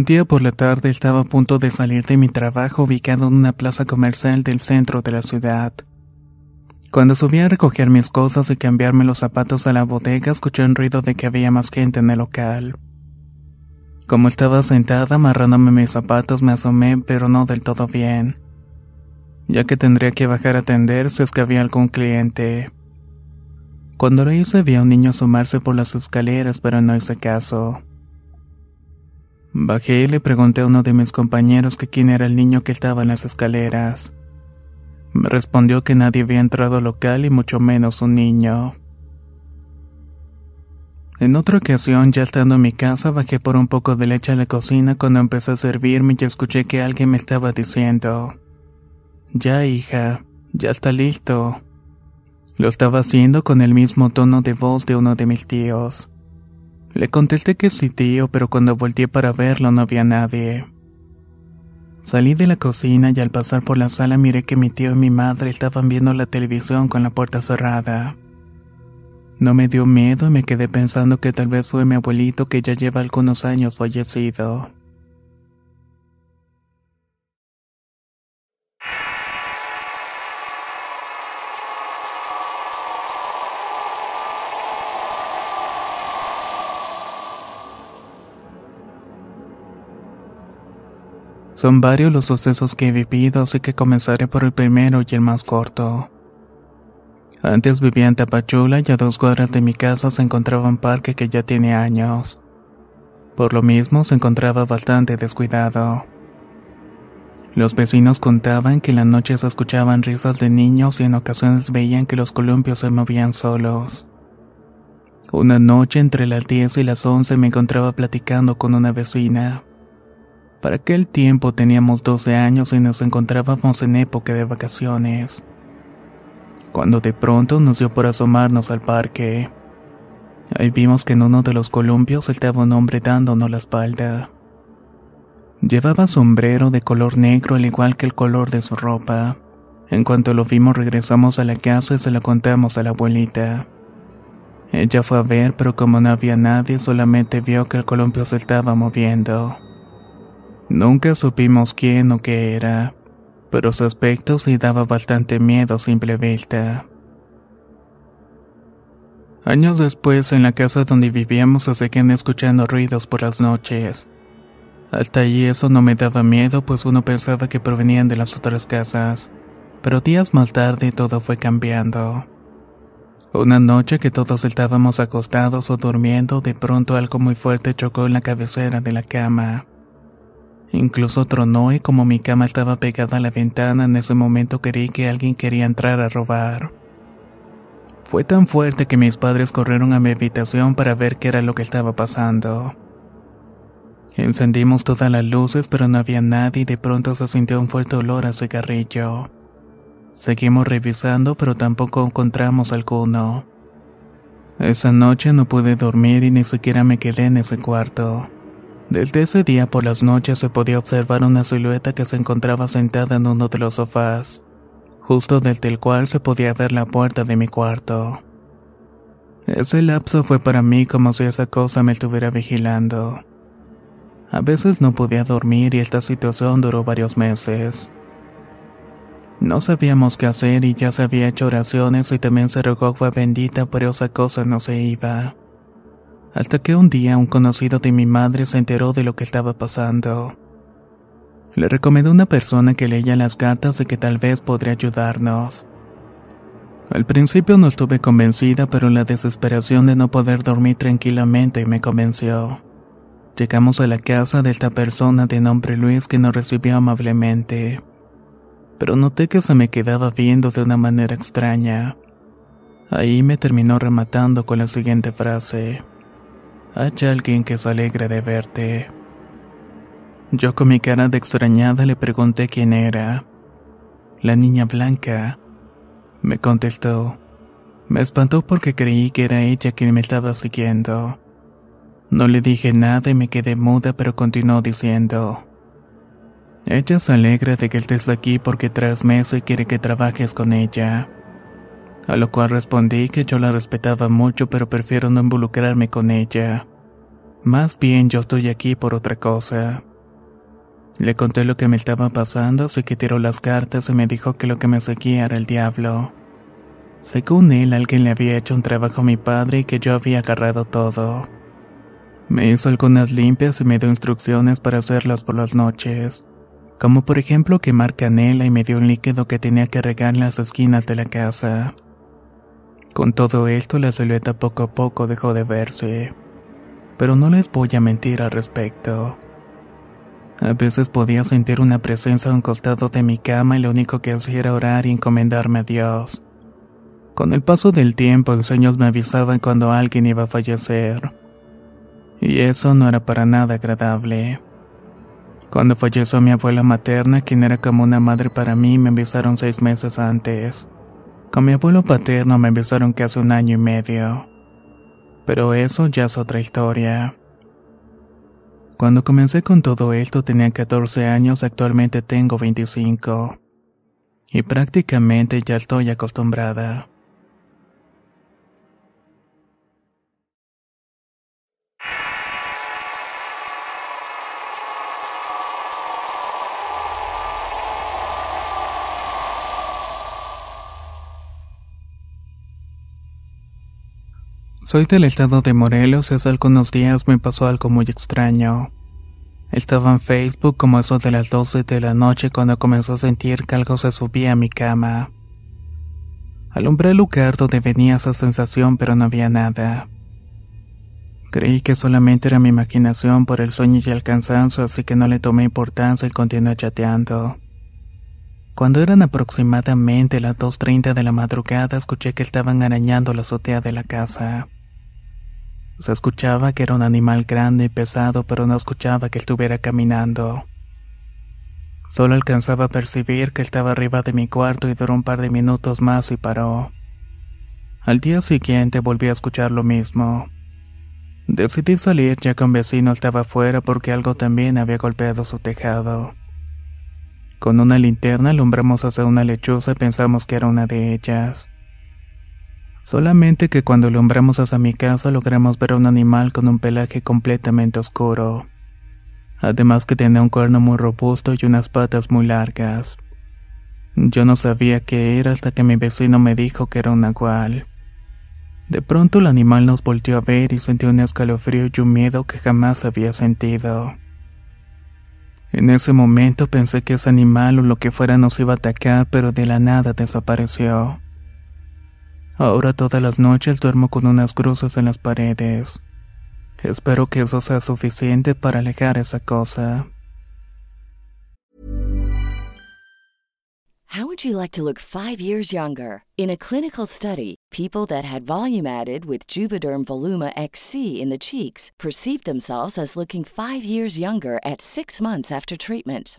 Un día por la tarde estaba a punto de salir de mi trabajo ubicado en una plaza comercial del centro de la ciudad. Cuando subí a recoger mis cosas y cambiarme los zapatos a la bodega, escuché un ruido de que había más gente en el local. Como estaba sentada amarrándome mis zapatos, me asomé, pero no del todo bien, ya que tendría que bajar a atender si es que había algún cliente. Cuando lo hice vi a un niño asomarse por las escaleras, pero no hice caso. Bajé y le pregunté a uno de mis compañeros que quién era el niño que estaba en las escaleras. Me respondió que nadie había entrado al local y mucho menos un niño. En otra ocasión, ya estando en mi casa, bajé por un poco de leche a la cocina cuando empecé a servirme y escuché que alguien me estaba diciendo, Ya hija, ya está listo. Lo estaba haciendo con el mismo tono de voz de uno de mis tíos. Le contesté que sí tío, pero cuando volteé para verlo no había nadie. Salí de la cocina y al pasar por la sala miré que mi tío y mi madre estaban viendo la televisión con la puerta cerrada. No me dio miedo y me quedé pensando que tal vez fue mi abuelito que ya lleva algunos años fallecido. Son varios los sucesos que he vivido, así que comenzaré por el primero y el más corto. Antes vivía en Tapachula y a dos cuadras de mi casa se encontraba un parque que ya tiene años. Por lo mismo se encontraba bastante descuidado. Los vecinos contaban que en la noche se escuchaban risas de niños y en ocasiones veían que los columpios se movían solos. Una noche entre las 10 y las 11 me encontraba platicando con una vecina. Para aquel tiempo teníamos 12 años y nos encontrábamos en época de vacaciones. Cuando de pronto nos dio por asomarnos al parque. Ahí vimos que en uno de los columpios estaba un hombre dándonos la espalda. Llevaba sombrero de color negro al igual que el color de su ropa. En cuanto lo vimos regresamos a la casa y se lo contamos a la abuelita. Ella fue a ver, pero como no había nadie, solamente vio que el columpio se estaba moviendo. Nunca supimos quién o qué era, pero su aspecto sí daba bastante miedo a simple. Años después, en la casa donde vivíamos se seguían escuchando ruidos por las noches. Hasta allí eso no me daba miedo, pues uno pensaba que provenían de las otras casas. Pero días más tarde todo fue cambiando. Una noche que todos estábamos acostados o durmiendo, de pronto algo muy fuerte chocó en la cabecera de la cama. Incluso tronó y como mi cama estaba pegada a la ventana, en ese momento creí que alguien quería entrar a robar. Fue tan fuerte que mis padres corrieron a mi habitación para ver qué era lo que estaba pasando. Encendimos todas las luces pero no había nadie y de pronto se sintió un fuerte olor a cigarrillo. Seguimos revisando pero tampoco encontramos alguno. Esa noche no pude dormir y ni siquiera me quedé en ese cuarto. Desde ese día por las noches se podía observar una silueta que se encontraba sentada en uno de los sofás, justo desde el cual se podía ver la puerta de mi cuarto. Ese lapso fue para mí como si esa cosa me estuviera vigilando. A veces no podía dormir y esta situación duró varios meses. No sabíamos qué hacer y ya se había hecho oraciones y también se rogó agua bendita, pero esa cosa no se iba. Hasta que un día un conocido de mi madre se enteró de lo que estaba pasando. Le recomendó a una persona que leía las cartas de que tal vez podría ayudarnos. Al principio no estuve convencida, pero la desesperación de no poder dormir tranquilamente me convenció. Llegamos a la casa de esta persona de nombre Luis que nos recibió amablemente. Pero noté que se me quedaba viendo de una manera extraña. Ahí me terminó rematando con la siguiente frase. Hay alguien que se alegra de verte. Yo con mi cara de extrañada le pregunté quién era. La niña blanca. Me contestó. Me espantó porque creí que era ella quien me estaba siguiendo. No le dije nada y me quedé muda, pero continuó diciendo. Ella se alegra de que estés aquí porque tras meses y quiere que trabajes con ella. A lo cual respondí que yo la respetaba mucho, pero prefiero no involucrarme con ella. Más bien yo estoy aquí por otra cosa. Le conté lo que me estaba pasando, así que tiró las cartas y me dijo que lo que me seguía era el diablo. Según él, alguien le había hecho un trabajo a mi padre y que yo había agarrado todo. Me hizo algunas limpias y me dio instrucciones para hacerlas por las noches, como por ejemplo quemar canela y me dio un líquido que tenía que regar en las esquinas de la casa. Con todo esto, la silueta poco a poco dejó de verse, pero no les voy a mentir al respecto. A veces podía sentir una presencia a un costado de mi cama y lo único que hacía era orar y encomendarme a Dios. Con el paso del tiempo, los sueños me avisaban cuando alguien iba a fallecer. Y eso no era para nada agradable. Cuando falleció mi abuela materna, quien era como una madre para mí, me avisaron seis meses antes. Con mi abuelo paterno me avisaron hace un año y medio. Pero eso ya es otra historia. Cuando comencé con todo esto tenía 14 años, actualmente tengo 25. Y prácticamente ya estoy acostumbrada. Soy del estado de Morelos y hace algunos días me pasó algo muy extraño. Estaba en Facebook como eso de las 12 de la noche cuando comenzó a sentir que algo se subía a mi cama. Alumbré el lugar donde venía esa sensación pero no había nada. Creí que solamente era mi imaginación por el sueño y el cansancio así que no le tomé importancia y continué chateando. Cuando eran aproximadamente las 2.30 de la madrugada escuché que estaban arañando la azotea de la casa. Se escuchaba que era un animal grande y pesado, pero no escuchaba que estuviera caminando. Solo alcanzaba a percibir que estaba arriba de mi cuarto y duró un par de minutos más y paró. Al día siguiente volví a escuchar lo mismo. Decidí salir ya que un vecino estaba afuera porque algo también había golpeado su tejado. Con una linterna alumbramos hacia una lechuza y pensamos que era una de ellas. Solamente que cuando alumbramos hacia mi casa logramos ver a un animal con un pelaje completamente oscuro. Además que tenía un cuerno muy robusto y unas patas muy largas. Yo no sabía qué era hasta que mi vecino me dijo que era un nahual. De pronto el animal nos volteó a ver y sentí un escalofrío y un miedo que jamás había sentido. En ese momento pensé que ese animal o lo que fuera nos iba a atacar, pero de la nada desapareció. Ahora todas las noches duermo con unas cruces en las paredes. Espero que eso sea suficiente para alejar esa cosa. How would you like to look five years younger? In a clinical study, people that had volume added with Juvederm Voluma XC in the cheeks perceived themselves as looking five years younger at six months after treatment.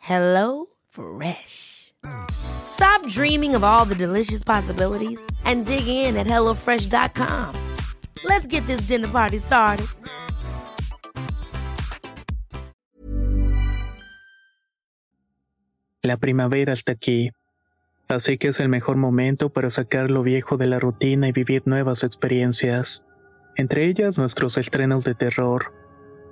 Hello Fresh. Stop dreaming of all the delicious possibilities and dig in at HelloFresh.com. Let's get this dinner party started. La primavera está aquí, así que es el mejor momento para sacar lo viejo de la rutina y vivir nuevas experiencias, entre ellas nuestros estrenos de terror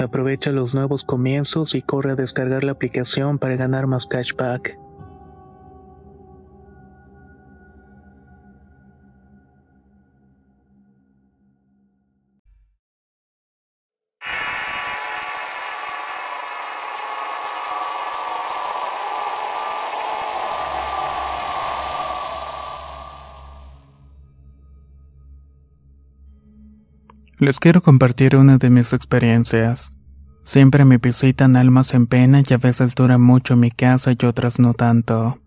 Aprovecha los nuevos comienzos y corre a descargar la aplicación para ganar más cashback. Les quiero compartir una de mis experiencias. Siempre me visitan almas en pena y a veces dura mucho mi casa y otras no tanto.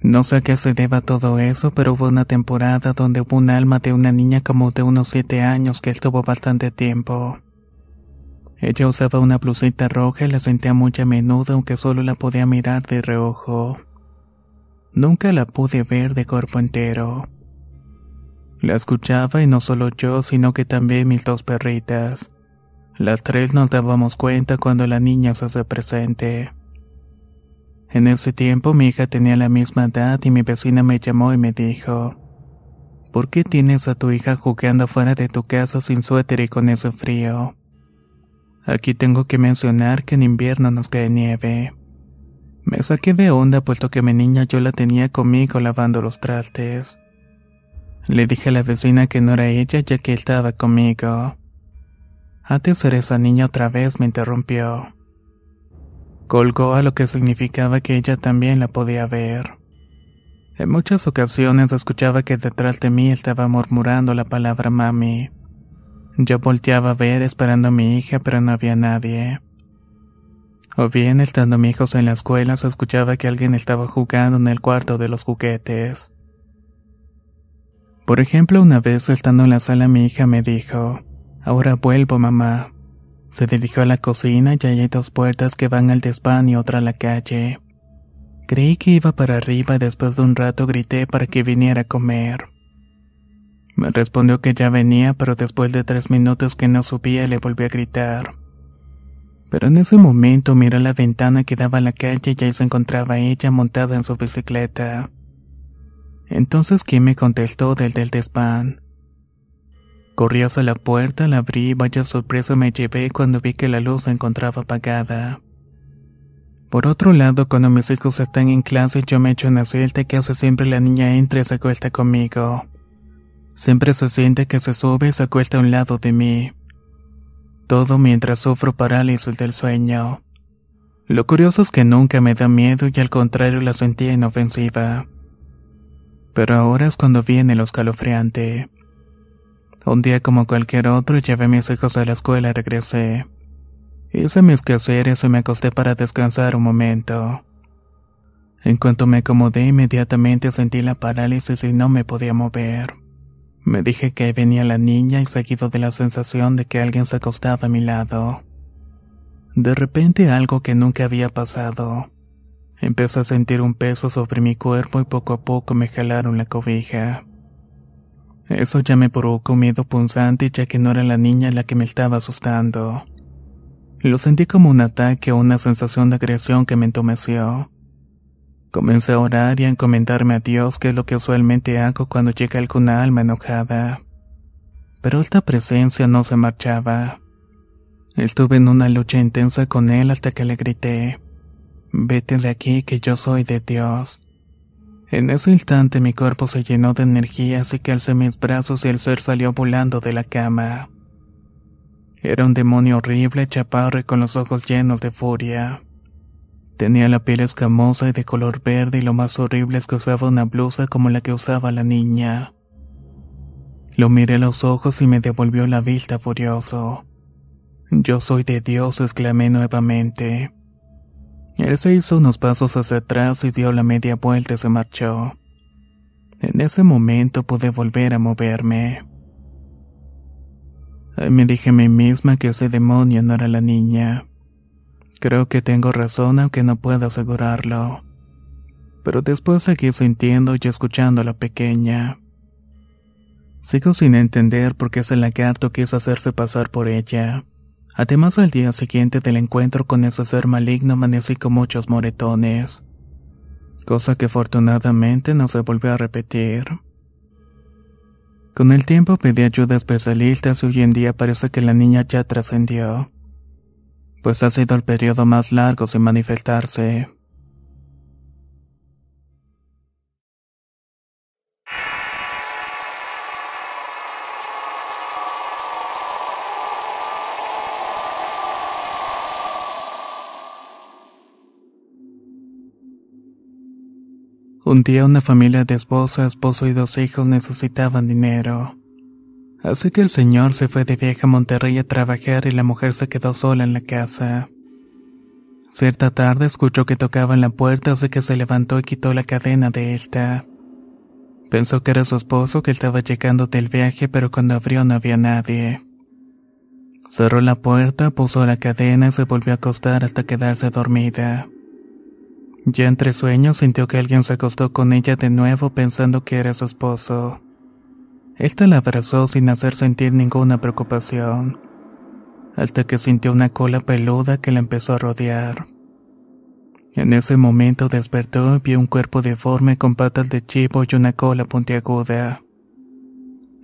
No sé a qué se deba todo eso, pero hubo una temporada donde hubo un alma de una niña como de unos siete años que estuvo bastante tiempo. Ella usaba una blusita roja y la sentía muy a menudo aunque solo la podía mirar de reojo. Nunca la pude ver de cuerpo entero. La escuchaba y no solo yo, sino que también mis dos perritas. Las tres nos dábamos cuenta cuando la niña se hace presente. En ese tiempo mi hija tenía la misma edad y mi vecina me llamó y me dijo, ¿Por qué tienes a tu hija jugando fuera de tu casa sin suéter y con ese frío? Aquí tengo que mencionar que en invierno nos cae nieve. Me saqué de onda puesto que mi niña yo la tenía conmigo lavando los trastes. Le dije a la vecina que no era ella ya que estaba conmigo. Antes era esa niña otra vez, me interrumpió. Colgó a lo que significaba que ella también la podía ver. En muchas ocasiones escuchaba que detrás de mí estaba murmurando la palabra mami. Yo volteaba a ver esperando a mi hija, pero no había nadie. O bien, estando mi hijos en la escuela, se escuchaba que alguien estaba jugando en el cuarto de los juguetes. Por ejemplo, una vez estando en la sala mi hija me dijo, Ahora vuelvo, mamá. Se dirigió a la cocina y hay dos puertas que van al desván y otra a la calle. Creí que iba para arriba y después de un rato grité para que viniera a comer. Me respondió que ya venía, pero después de tres minutos que no subía le volví a gritar. Pero en ese momento miré la ventana que daba a la calle y ahí se encontraba ella montada en su bicicleta. Entonces, ¿quién me contestó del del desván? Corrí hacia la puerta, la abrí y vaya sorpresa me llevé cuando vi que la luz se encontraba apagada. Por otro lado, cuando mis hijos están en clase, yo me echo una suelta que hace siempre la niña entra y se acuesta conmigo. Siempre se siente que se sube y se acuesta a un lado de mí. Todo mientras sufro parálisis del sueño. Lo curioso es que nunca me da miedo y al contrario la sentía inofensiva. Pero ahora es cuando viene lo escalofriante. Un día como cualquier otro llevé a mis hijos a la escuela y regresé. Hice mis quehaceres y me acosté para descansar un momento. En cuanto me acomodé inmediatamente sentí la parálisis y no me podía mover. Me dije que venía la niña y seguido de la sensación de que alguien se acostaba a mi lado. De repente algo que nunca había pasado. Empecé a sentir un peso sobre mi cuerpo y poco a poco me jalaron la cobija. Eso ya me provocó miedo punzante ya que no era la niña la que me estaba asustando. Lo sentí como un ataque o una sensación de agresión que me entomeció. Comencé a orar y a encomendarme a Dios, que es lo que usualmente hago cuando llega alguna alma enojada. Pero esta presencia no se marchaba. Estuve en una lucha intensa con él hasta que le grité, Vete de aquí que yo soy de Dios. En ese instante mi cuerpo se llenó de energía, así que alcé mis brazos y el ser salió volando de la cama. Era un demonio horrible, chaparro y con los ojos llenos de furia. Tenía la piel escamosa y de color verde y lo más horrible es que usaba una blusa como la que usaba la niña. Lo miré a los ojos y me devolvió la vista furioso. Yo soy de Dios, exclamé nuevamente. Él se hizo unos pasos hacia atrás y dio la media vuelta y se marchó. En ese momento pude volver a moverme. Me dije a mí misma que ese demonio no era la niña. Creo que tengo razón aunque no puedo asegurarlo. Pero después seguí sintiendo y escuchando a la pequeña. Sigo sin entender por qué ese lagarto quiso hacerse pasar por ella. Además, al día siguiente del encuentro con ese ser maligno amanecí con muchos moretones, cosa que afortunadamente no se volvió a repetir. Con el tiempo pedí ayuda a especialistas y hoy en día parece que la niña ya trascendió, pues ha sido el periodo más largo sin manifestarse. Un día una familia de esposa, esposo y dos hijos necesitaban dinero. Así que el señor se fue de viaje a Monterrey a trabajar y la mujer se quedó sola en la casa. Cierta tarde escuchó que tocaba en la puerta así que se levantó y quitó la cadena de esta. Pensó que era su esposo que estaba llegando del viaje pero cuando abrió no había nadie. Cerró la puerta, puso la cadena y se volvió a acostar hasta quedarse dormida. Ya entre sueños sintió que alguien se acostó con ella de nuevo pensando que era su esposo. Esta la abrazó sin hacer sentir ninguna preocupación, hasta que sintió una cola peluda que la empezó a rodear. En ese momento despertó y vio un cuerpo deforme con patas de chivo y una cola puntiaguda.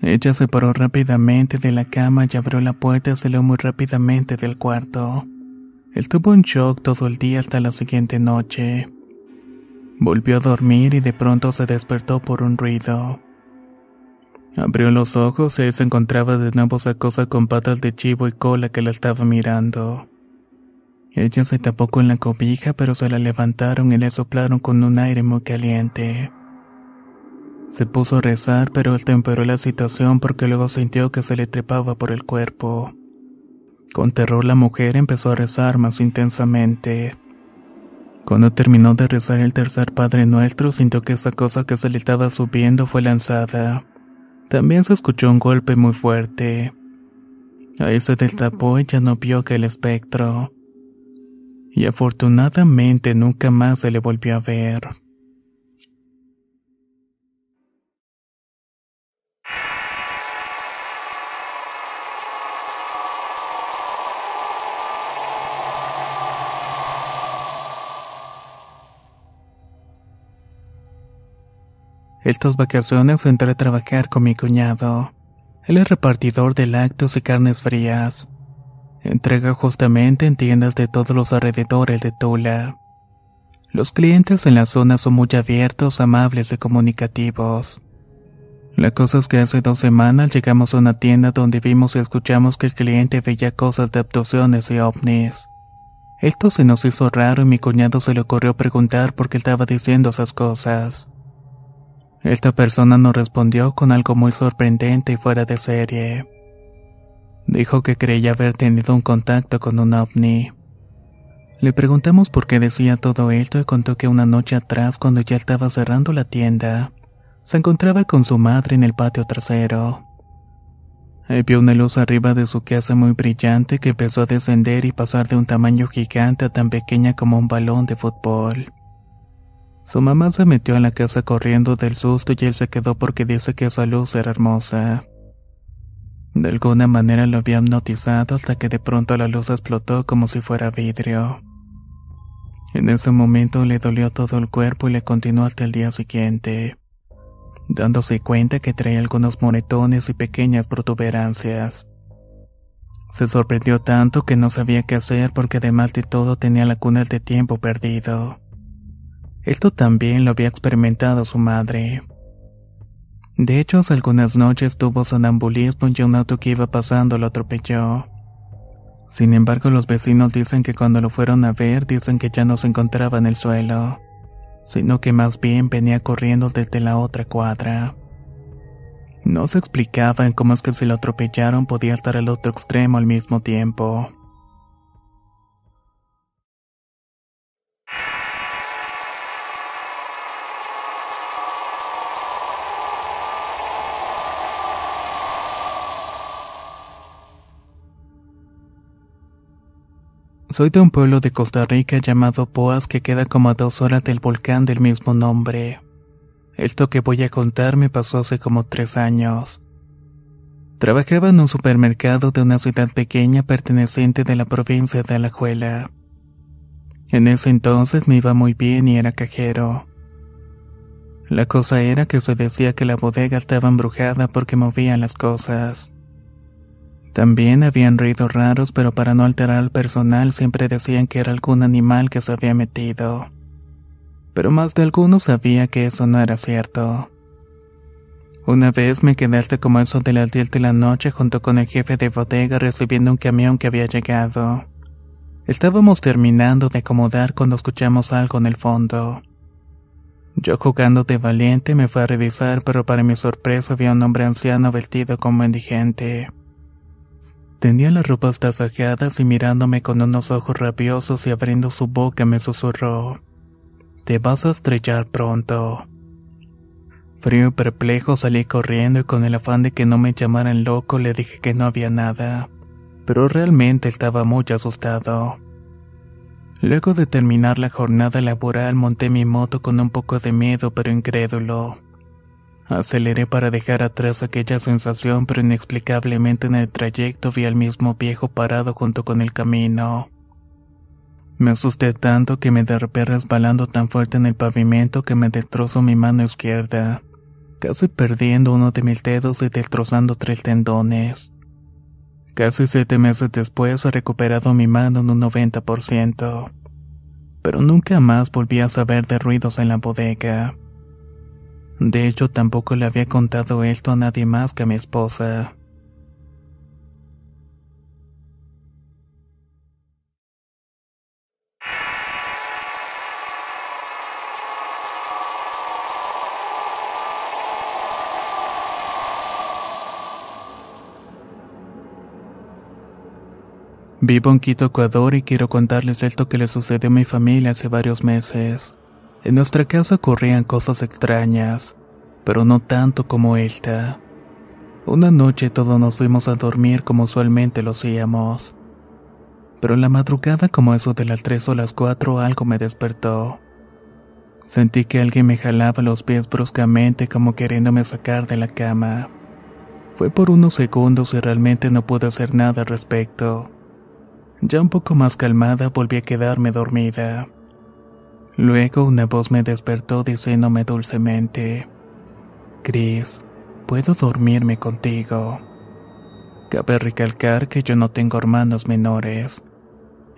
Ella se paró rápidamente de la cama y abrió la puerta y salió muy rápidamente del cuarto. Él tuvo un shock todo el día hasta la siguiente noche. Volvió a dormir y de pronto se despertó por un ruido. Abrió los ojos y se encontraba de nuevo esa cosa con patas de chivo y cola que la estaba mirando. Ella se tapó con la cobija pero se la levantaron y le soplaron con un aire muy caliente. Se puso a rezar pero él temperó la situación porque luego sintió que se le trepaba por el cuerpo. Con terror la mujer empezó a rezar más intensamente. Cuando terminó de rezar el tercer Padre Nuestro, sintió que esa cosa que se le estaba subiendo fue lanzada. También se escuchó un golpe muy fuerte. Ahí se destapó y ya no vio que el espectro. Y afortunadamente nunca más se le volvió a ver. Estas vacaciones entré a trabajar con mi cuñado. Él es repartidor de lácteos y carnes frías. Entrega justamente en tiendas de todos los alrededores de Tula. Los clientes en la zona son muy abiertos, amables y comunicativos. La cosa es que hace dos semanas llegamos a una tienda donde vimos y escuchamos que el cliente veía cosas de abducciones y ovnis. Esto se nos hizo raro y mi cuñado se le ocurrió preguntar por qué estaba diciendo esas cosas. Esta persona nos respondió con algo muy sorprendente y fuera de serie. Dijo que creía haber tenido un contacto con un ovni. Le preguntamos por qué decía todo esto y contó que una noche atrás, cuando ya estaba cerrando la tienda, se encontraba con su madre en el patio trasero. Vio una luz arriba de su casa muy brillante que empezó a descender y pasar de un tamaño gigante a tan pequeña como un balón de fútbol. Su mamá se metió a la casa corriendo del susto y él se quedó porque dice que esa luz era hermosa. De alguna manera lo había hipnotizado hasta que de pronto la luz explotó como si fuera vidrio. En ese momento le dolió todo el cuerpo y le continuó hasta el día siguiente, dándose cuenta que traía algunos moretones y pequeñas protuberancias. Se sorprendió tanto que no sabía qué hacer porque además de todo tenía lagunas de tiempo perdido. Esto también lo había experimentado su madre. De hecho, algunas noches tuvo sonambulismo y un auto que iba pasando lo atropelló. Sin embargo, los vecinos dicen que cuando lo fueron a ver, dicen que ya no se encontraba en el suelo, sino que más bien venía corriendo desde la otra cuadra. No se explicaban cómo es que si lo atropellaron podía estar al otro extremo al mismo tiempo. Soy de un pueblo de Costa Rica llamado Poas que queda como a dos horas del volcán del mismo nombre. Esto que voy a contar me pasó hace como tres años. Trabajaba en un supermercado de una ciudad pequeña perteneciente de la provincia de Alajuela. En ese entonces me iba muy bien y era cajero. La cosa era que se decía que la bodega estaba embrujada porque movían las cosas. También habían ruidos raros, pero para no alterar al personal siempre decían que era algún animal que se había metido. Pero más de algunos sabía que eso no era cierto. Una vez me quedé hasta como eso de las 10 de la noche junto con el jefe de bodega recibiendo un camión que había llegado. Estábamos terminando de acomodar cuando escuchamos algo en el fondo. Yo jugando de valiente me fui a revisar, pero para mi sorpresa había un hombre anciano vestido como indigente. Tenía las ropas tasajeadas y mirándome con unos ojos rabiosos y abriendo su boca me susurró. Te vas a estrellar pronto. Frío y perplejo salí corriendo y con el afán de que no me llamaran loco le dije que no había nada, pero realmente estaba muy asustado. Luego de terminar la jornada laboral monté mi moto con un poco de miedo pero incrédulo. Aceleré para dejar atrás aquella sensación, pero inexplicablemente en el trayecto vi al mismo viejo parado junto con el camino. Me asusté tanto que me derrapé resbalando tan fuerte en el pavimento que me destrozó mi mano izquierda, casi perdiendo uno de mis dedos y destrozando tres tendones. Casi siete meses después he recuperado mi mano en un 90%, pero nunca más volví a saber de ruidos en la bodega. De hecho, tampoco le había contado esto a nadie más que a mi esposa. Vivo en Quito, Ecuador y quiero contarles esto que le sucedió a mi familia hace varios meses. En nuestra casa ocurrían cosas extrañas, pero no tanto como esta. Una noche todos nos fuimos a dormir como usualmente lo hacíamos. Pero en la madrugada, como eso de las 3 o las 4, algo me despertó. Sentí que alguien me jalaba los pies bruscamente como queriéndome sacar de la cama. Fue por unos segundos y realmente no pude hacer nada al respecto. Ya un poco más calmada volví a quedarme dormida. Luego una voz me despertó diciéndome dulcemente, Chris, puedo dormirme contigo. Cabe recalcar que yo no tengo hermanos menores,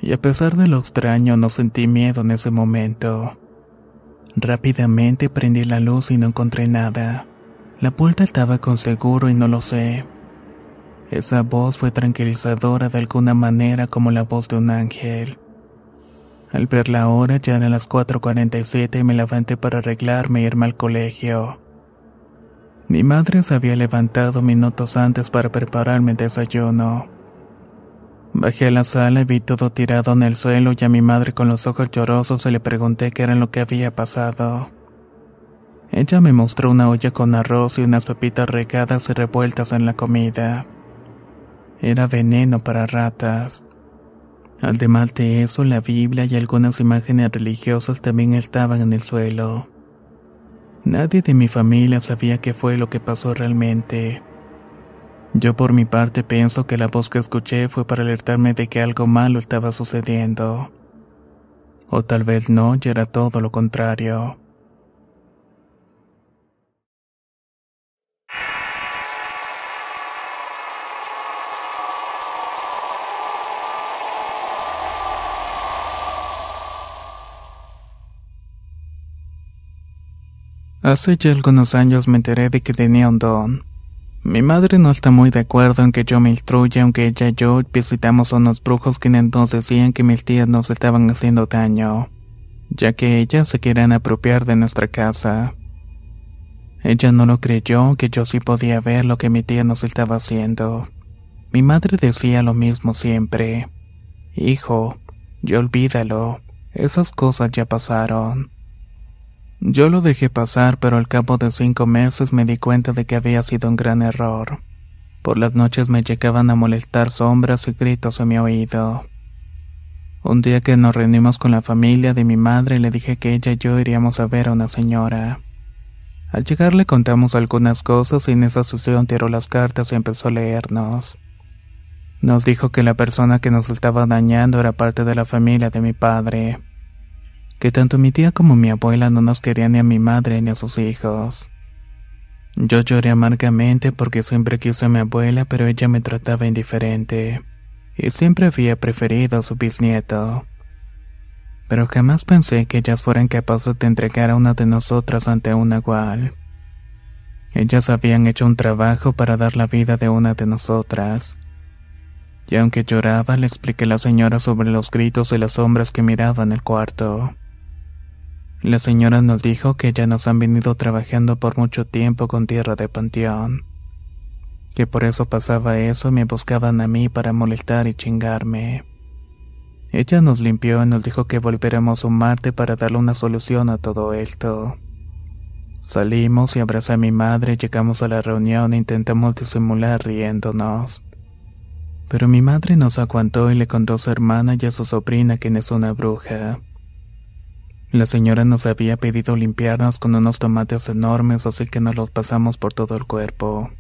y a pesar de lo extraño no sentí miedo en ese momento. Rápidamente prendí la luz y no encontré nada. La puerta estaba con seguro y no lo sé. Esa voz fue tranquilizadora de alguna manera como la voz de un ángel. Al ver la hora ya eran las 4.47 y me levanté para arreglarme e irme al colegio. Mi madre se había levantado minutos antes para prepararme el desayuno. Bajé a la sala y vi todo tirado en el suelo y a mi madre con los ojos llorosos y le pregunté qué era lo que había pasado. Ella me mostró una olla con arroz y unas pepitas regadas y revueltas en la comida. Era veneno para ratas. Además de eso, la Biblia y algunas imágenes religiosas también estaban en el suelo. Nadie de mi familia sabía qué fue lo que pasó realmente. Yo por mi parte pienso que la voz que escuché fue para alertarme de que algo malo estaba sucediendo. O tal vez no, y era todo lo contrario. Hace ya algunos años me enteré de que tenía un don. Mi madre no está muy de acuerdo en que yo me instruya, aunque ella y yo visitamos a unos brujos que nos decían que mis tías nos estaban haciendo daño, ya que ellas se querían apropiar de nuestra casa. Ella no lo creyó, que yo sí podía ver lo que mi tía nos estaba haciendo. Mi madre decía lo mismo siempre. Hijo, yo olvídalo, esas cosas ya pasaron. Yo lo dejé pasar, pero al cabo de cinco meses me di cuenta de que había sido un gran error. Por las noches me llegaban a molestar sombras y gritos en mi oído. Un día que nos reunimos con la familia de mi madre le dije que ella y yo iríamos a ver a una señora. Al llegar le contamos algunas cosas y en esa sesión tiró las cartas y empezó a leernos. Nos dijo que la persona que nos estaba dañando era parte de la familia de mi padre que tanto mi tía como mi abuela no nos querían ni a mi madre ni a sus hijos. Yo lloré amargamente porque siempre quise a mi abuela, pero ella me trataba indiferente, y siempre había preferido a su bisnieto. Pero jamás pensé que ellas fueran capaces de entregar a una de nosotras ante un igual. Ellas habían hecho un trabajo para dar la vida de una de nosotras. Y aunque lloraba, le expliqué a la señora sobre los gritos y las sombras que miraban el cuarto. La señora nos dijo que ya nos han venido trabajando por mucho tiempo con tierra de panteón. Que por eso pasaba eso y me buscaban a mí para molestar y chingarme. Ella nos limpió y nos dijo que volviéramos un martes para darle una solución a todo esto. Salimos y abrazé a mi madre, llegamos a la reunión e intentamos disimular riéndonos. Pero mi madre nos aguantó y le contó a su hermana y a su sobrina quien es una bruja. La señora nos había pedido limpiarnos con unos tomates enormes, así que nos los pasamos por todo el cuerpo.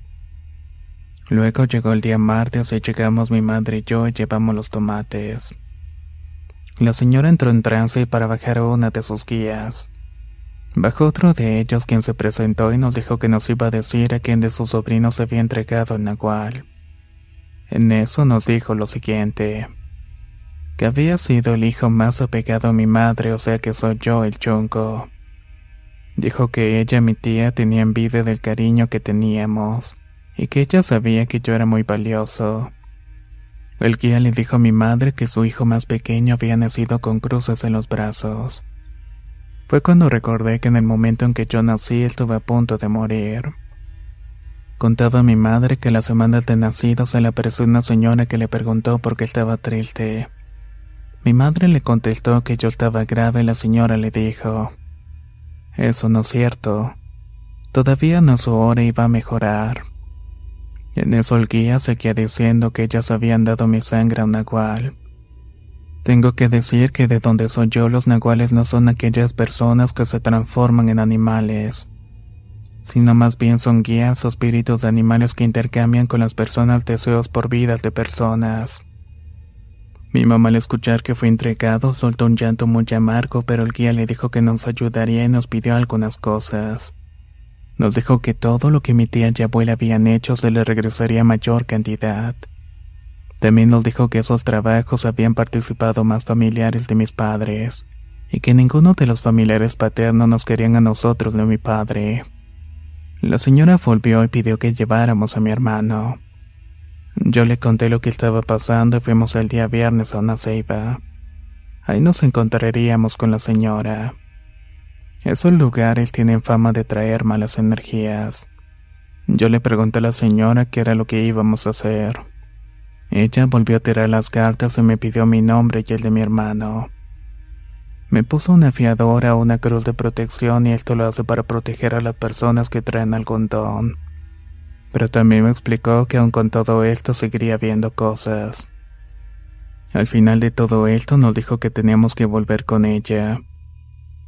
Luego llegó el día martes y llegamos mi madre y yo y llevamos los tomates. La señora entró en trance para bajar una de sus guías. Bajó otro de ellos quien se presentó y nos dijo que nos iba a decir a quién de sus sobrinos se había entregado el nahual. En eso nos dijo lo siguiente que había sido el hijo más apegado a mi madre, o sea que soy yo el chongo. Dijo que ella, mi tía, tenía envidia del cariño que teníamos, y que ella sabía que yo era muy valioso. El guía le dijo a mi madre que su hijo más pequeño había nacido con cruces en los brazos. Fue cuando recordé que en el momento en que yo nací estuve a punto de morir. Contaba a mi madre que la semana de nacido se le apareció una señora que le preguntó por qué estaba triste. Mi madre le contestó que yo estaba grave y la señora le dijo, Eso no es cierto. Todavía no su hora iba a mejorar. en eso el guía seguía diciendo que ellas habían dado mi sangre a un nahual. Tengo que decir que de donde soy yo los nahuales no son aquellas personas que se transforman en animales, sino más bien son guías o espíritus de animales que intercambian con las personas deseos por vidas de personas. Mi mamá al escuchar que fue entregado soltó un llanto muy amargo, pero el guía le dijo que nos ayudaría y nos pidió algunas cosas. Nos dijo que todo lo que mi tía y abuela habían hecho se le regresaría mayor cantidad. También nos dijo que esos trabajos habían participado más familiares de mis padres, y que ninguno de los familiares paternos nos querían a nosotros ni a mi padre. La señora volvió y pidió que lleváramos a mi hermano. Yo le conté lo que estaba pasando y fuimos el día viernes a una ceiba. Ahí nos encontraríamos con la señora. Esos lugares tienen fama de traer malas energías. Yo le pregunté a la señora qué era lo que íbamos a hacer. Ella volvió a tirar las cartas y me pidió mi nombre y el de mi hermano. Me puso una fiadora, una cruz de protección y esto lo hace para proteger a las personas que traen algún don pero también me explicó que aun con todo esto seguiría viendo cosas. Al final de todo esto nos dijo que teníamos que volver con ella,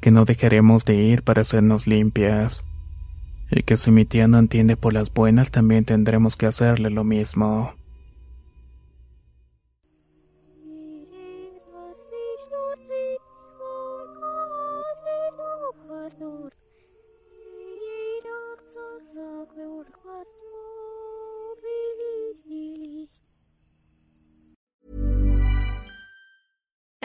que no dejaremos de ir para hacernos limpias, y que si mi tía no entiende por las buenas también tendremos que hacerle lo mismo.